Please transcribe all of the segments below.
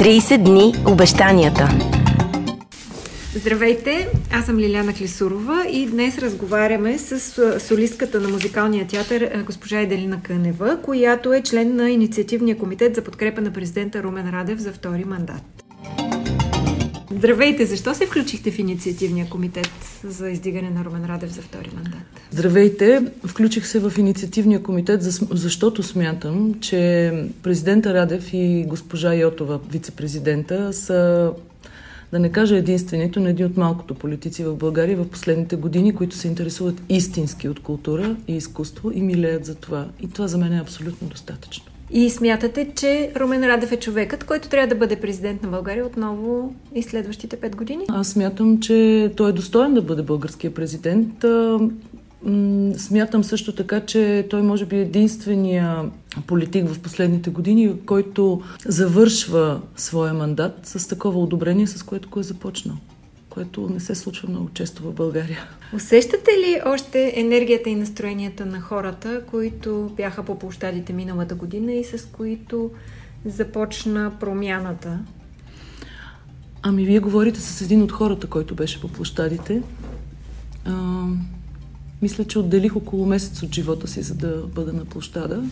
30 дни обещанията. Здравейте, аз съм Лиляна Клисурова и днес разговаряме с солистката на музикалния театър госпожа Еделина Кънева, която е член на инициативния комитет за подкрепа на президента Румен Радев за втори мандат. Здравейте! Защо се включихте в инициативния комитет за издигане на Румен Радев за втори мандат? Здравейте! Включих се в инициативния комитет, защото смятам, че президента Радев и госпожа Йотова, вице-президента, са да не кажа единствените, но един от малкото политици в България в последните години, които се интересуват истински от култура и изкуство и милеят за това. И това за мен е абсолютно достатъчно. И смятате, че Румен Радев е човекът, който трябва да бъде президент на България отново и следващите пет години? Аз смятам, че той е достоен да бъде българския президент. Смятам също така, че той може би е единствения политик в последните години, който завършва своя мандат с такова одобрение, с което го е започнал което не се случва много често в България. Усещате ли още енергията и настроенията на хората, които бяха по площадите миналата година и с които започна промяната? Ами, вие говорите с един от хората, който беше по площадите. А, мисля, че отделих около месец от живота си, за да бъда на площада.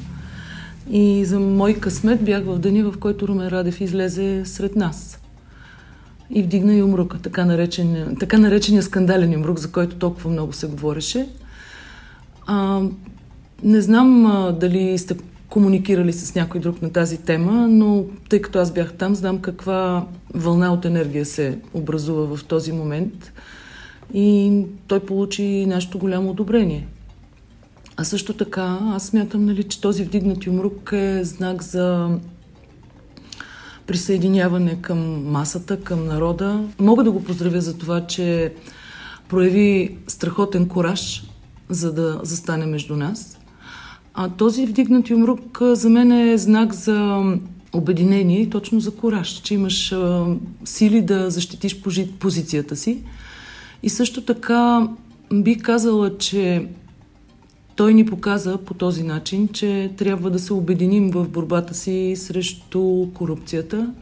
И за мой късмет бях в деня, в който Румен Радев излезе сред нас и вдигна юмрука, така, наречен, така наречения скандален юмрук, за който толкова много се говореше. А, не знам а, дали сте комуникирали с някой друг на тази тема, но тъй като аз бях там, знам каква вълна от енергия се образува в този момент и той получи нашето голямо одобрение. А също така, аз смятам, нали, че този вдигнат юмрук е знак за присъединяване към масата, към народа. Мога да го поздравя за това, че прояви страхотен кораж, за да застане между нас. А този вдигнат юмрук за мен е знак за обединение и точно за кораж, че имаш а, сили да защитиш позицията си. И също така бих казала, че той ни показа по този начин, че трябва да се обединим в борбата си срещу корупцията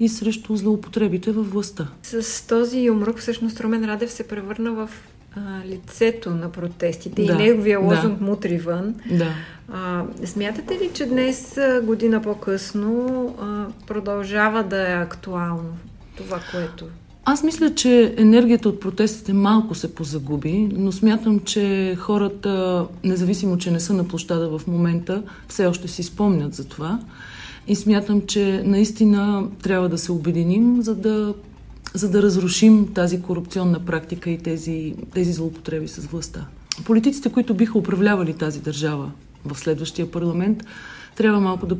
и срещу злоупотребите във властта. С този юмрук всъщност Румен Радев се превърна в а, лицето на протестите да, и неговия лозунг да. мутри вън. Да. А, смятате ли, че днес, година по-късно, а, продължава да е актуално това, което аз мисля, че енергията от протестите малко се позагуби, но смятам, че хората, независимо, че не са на площада в момента, все още си спомнят за това. И смятам, че наистина трябва да се обединим, за да, за да разрушим тази корупционна практика и тези, тези злоупотреби с властта. Политиците, които биха управлявали тази държава в следващия парламент, трябва малко да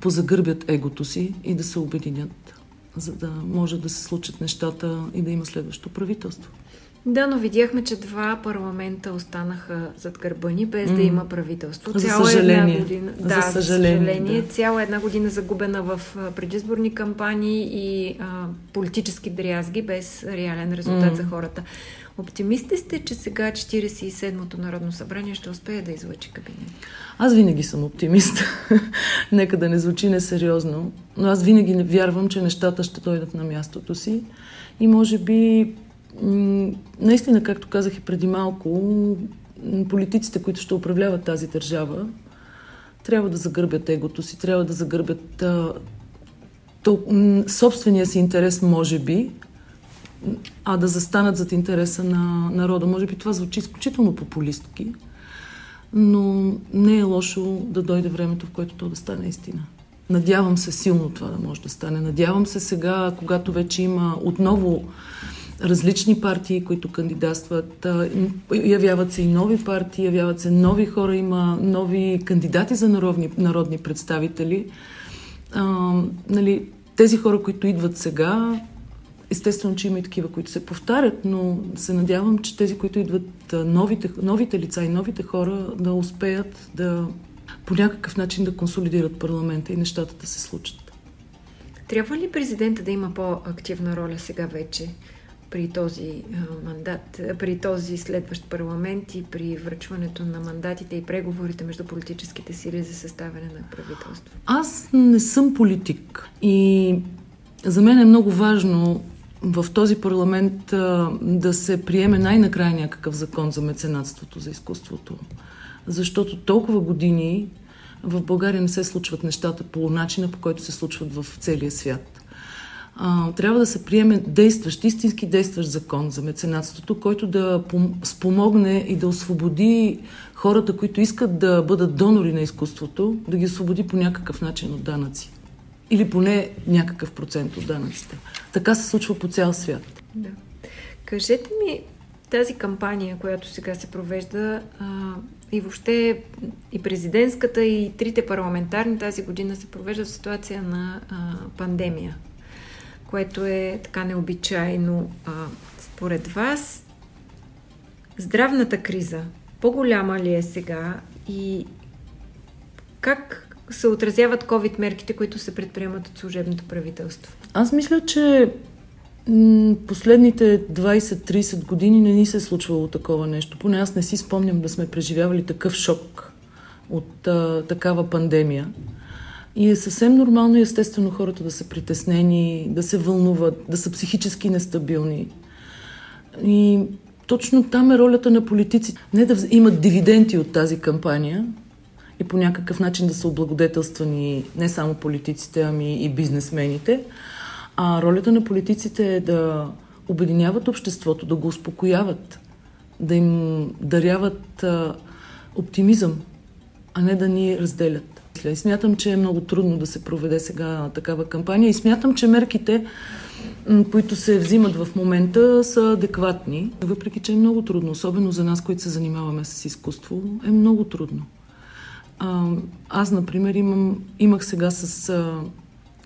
позагърбят егото си и да се обединят за да може да се случат нещата и да има следващо правителство. Да, но видяхме, че два парламента останаха зад гърба ни, без mm. да има правителство. За Цяла съжаление. Една година, за да, съжаление, за съжаление. Да. Цяла една година загубена в предизборни кампании и а, политически дрязги, без реален резултат mm. за хората. Оптимисти сте, че сега 47-то Народно събрание ще успее да излъчи кабинет? Аз винаги съм оптимист. Нека да не звучи несериозно, но аз винаги не вярвам, че нещата ще дойдат на мястото си. И може би, наистина, както казах и преди малко, политиците, които ще управляват тази държава, трябва да загърбят егото си, трябва да загърбят а, то, собствения си интерес, може би, а да застанат зад интереса на народа. Може би това звучи изключително популистки, но не е лошо да дойде времето, в което то да стане истина. Надявам се силно това да може да стане. Надявам се сега, когато вече има отново различни партии, които кандидатстват, явяват се и нови партии, явяват се нови хора, има нови кандидати за народни, народни представители. А, нали, тези хора, които идват сега, Естествено, че има и такива, които се повтарят, но се надявам, че тези, които идват новите, новите лица и новите хора да успеят да по някакъв начин да консолидират парламента и нещата да се случат. Трябва ли президента да има по-активна роля сега вече при този мандат, при този следващ парламент и при връчването на мандатите и преговорите между политическите сили за съставяне на правителство? Аз не съм политик и за мен е много важно в този парламент а, да се приеме най-накрая някакъв закон за меценатството, за изкуството. Защото толкова години в България не се случват нещата по начина, по който се случват в целия свят. А, трябва да се приеме действащ, истински действащ закон за меценатството, който да спомогне и да освободи хората, които искат да бъдат донори на изкуството, да ги освободи по някакъв начин от данъци. Или поне някакъв процент от данъците. Така се случва по цял свят. Да. Кажете ми, тази кампания, която сега се провежда, а, и въобще и президентската, и трите парламентарни тази година се провежда в ситуация на а, пандемия, което е така необичайно. А, според вас, здравната криза по-голяма ли е сега и как се отразяват COVID-мерките, които се предприемат от служебното правителство? Аз мисля, че последните 20-30 години не ни се е случвало такова нещо. Поне аз не си спомням да сме преживявали такъв шок от а, такава пандемия. И е съвсем нормално и естествено хората да са притеснени, да се вълнуват, да са психически нестабилни. И точно там е ролята на политиците. Не да имат дивиденти от тази кампания и по някакъв начин да са облагодетелствани не само политиците, ами и бизнесмените, а ролята на политиците е да обединяват обществото, да го успокояват, да им даряват а, оптимизъм, а не да ни разделят. И смятам, че е много трудно да се проведе сега такава кампания и смятам, че мерките, които се взимат в момента, са адекватни, въпреки че е много трудно, особено за нас, които се занимаваме с изкуство, е много трудно. А, аз, например, имам, имах сега с а,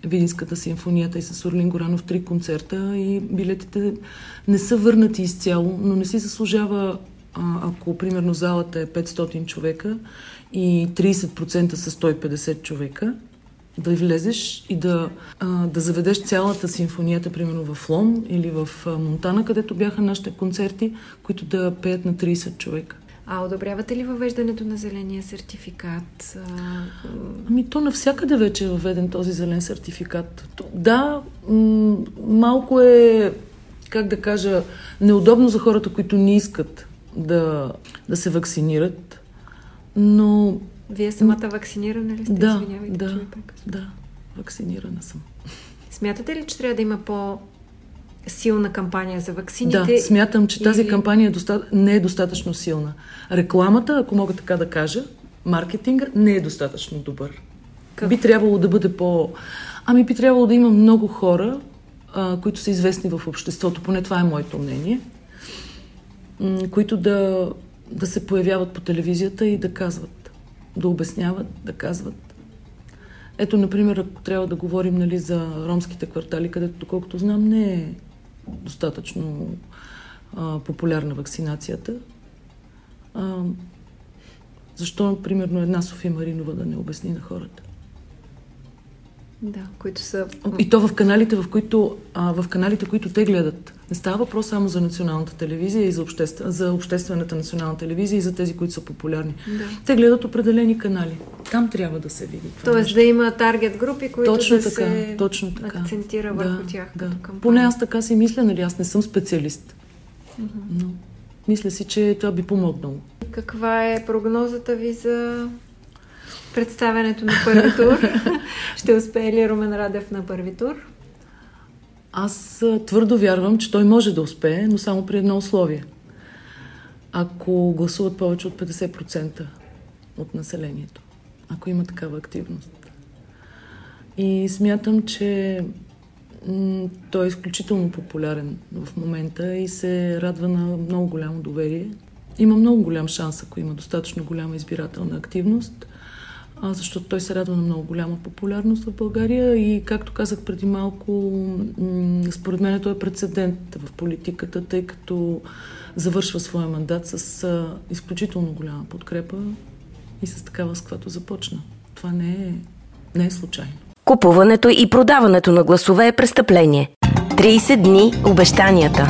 Видинската симфонията и с Орлин Горанов три концерта и билетите не са върнати изцяло, но не си заслужава, ако примерно залата е 500 човека и 30% са 150 човека, да влезеш и да, да заведеш цялата симфонията, примерно в Лом или в Монтана, където бяха нашите концерти, които да пеят на 30 човека. А одобрявате ли въвеждането на зеления сертификат? Ами то навсякъде вече е въведен този зелен сертификат. Да, м- малко е, как да кажа, неудобно за хората, които не искат да, да се вакцинират, но... Вие самата вакцинирана ли сте? Да, да, да, вакцинирана съм. Смятате ли, че трябва да има по силна кампания за ваксините. Да, смятам, че тази кампания е доста... не е достатъчно силна. Рекламата, ако мога така да кажа, маркетинга не е достатъчно добър. Как? Би трябвало да бъде по... Ами би трябвало да има много хора, а, които са известни в обществото, поне това е моето мнение, м- които да, да се появяват по телевизията и да казват, да обясняват, да казват. Ето, например, ако трябва да говорим нали, за ромските квартали, където, доколкото знам, не е достатъчно а, популярна вакцинацията. А, защо, примерно, една София Маринова да не обясни на хората? Да, които са... И то в каналите, в които, а, в каналите, които те гледат. Не става въпрос само за националната телевизия и за, обществен, за обществената национална телевизия и за тези, които са популярни. Да. Те гледат определени канали. Там трябва да се види. Тоест нещо. да има таргет групи, които точно да така, се точно така. акцентира да, върху тях да. като кампания. Поне аз така си мисля, нали? Аз не съм специалист. Mm-hmm. Но мисля си, че това би помогнало. Каква е прогнозата ви за представянето на първи тур. Ще успее ли Румен Радев на първи тур? Аз твърдо вярвам, че той може да успее, но само при едно условие. Ако гласуват повече от 50% от населението. Ако има такава активност. И смятам, че той е изключително популярен в момента и се радва на много голямо доверие. Има много голям шанс, ако има достатъчно голяма избирателна активност – защото той се радва на много голяма популярност в България и, както казах преди малко, според мен той е прецедент в политиката, тъй като завършва своя мандат с изключително голяма подкрепа и с такава, с каквато започна. Това не е, не е случайно. Купуването и продаването на гласове е престъпление. 30 дни обещанията.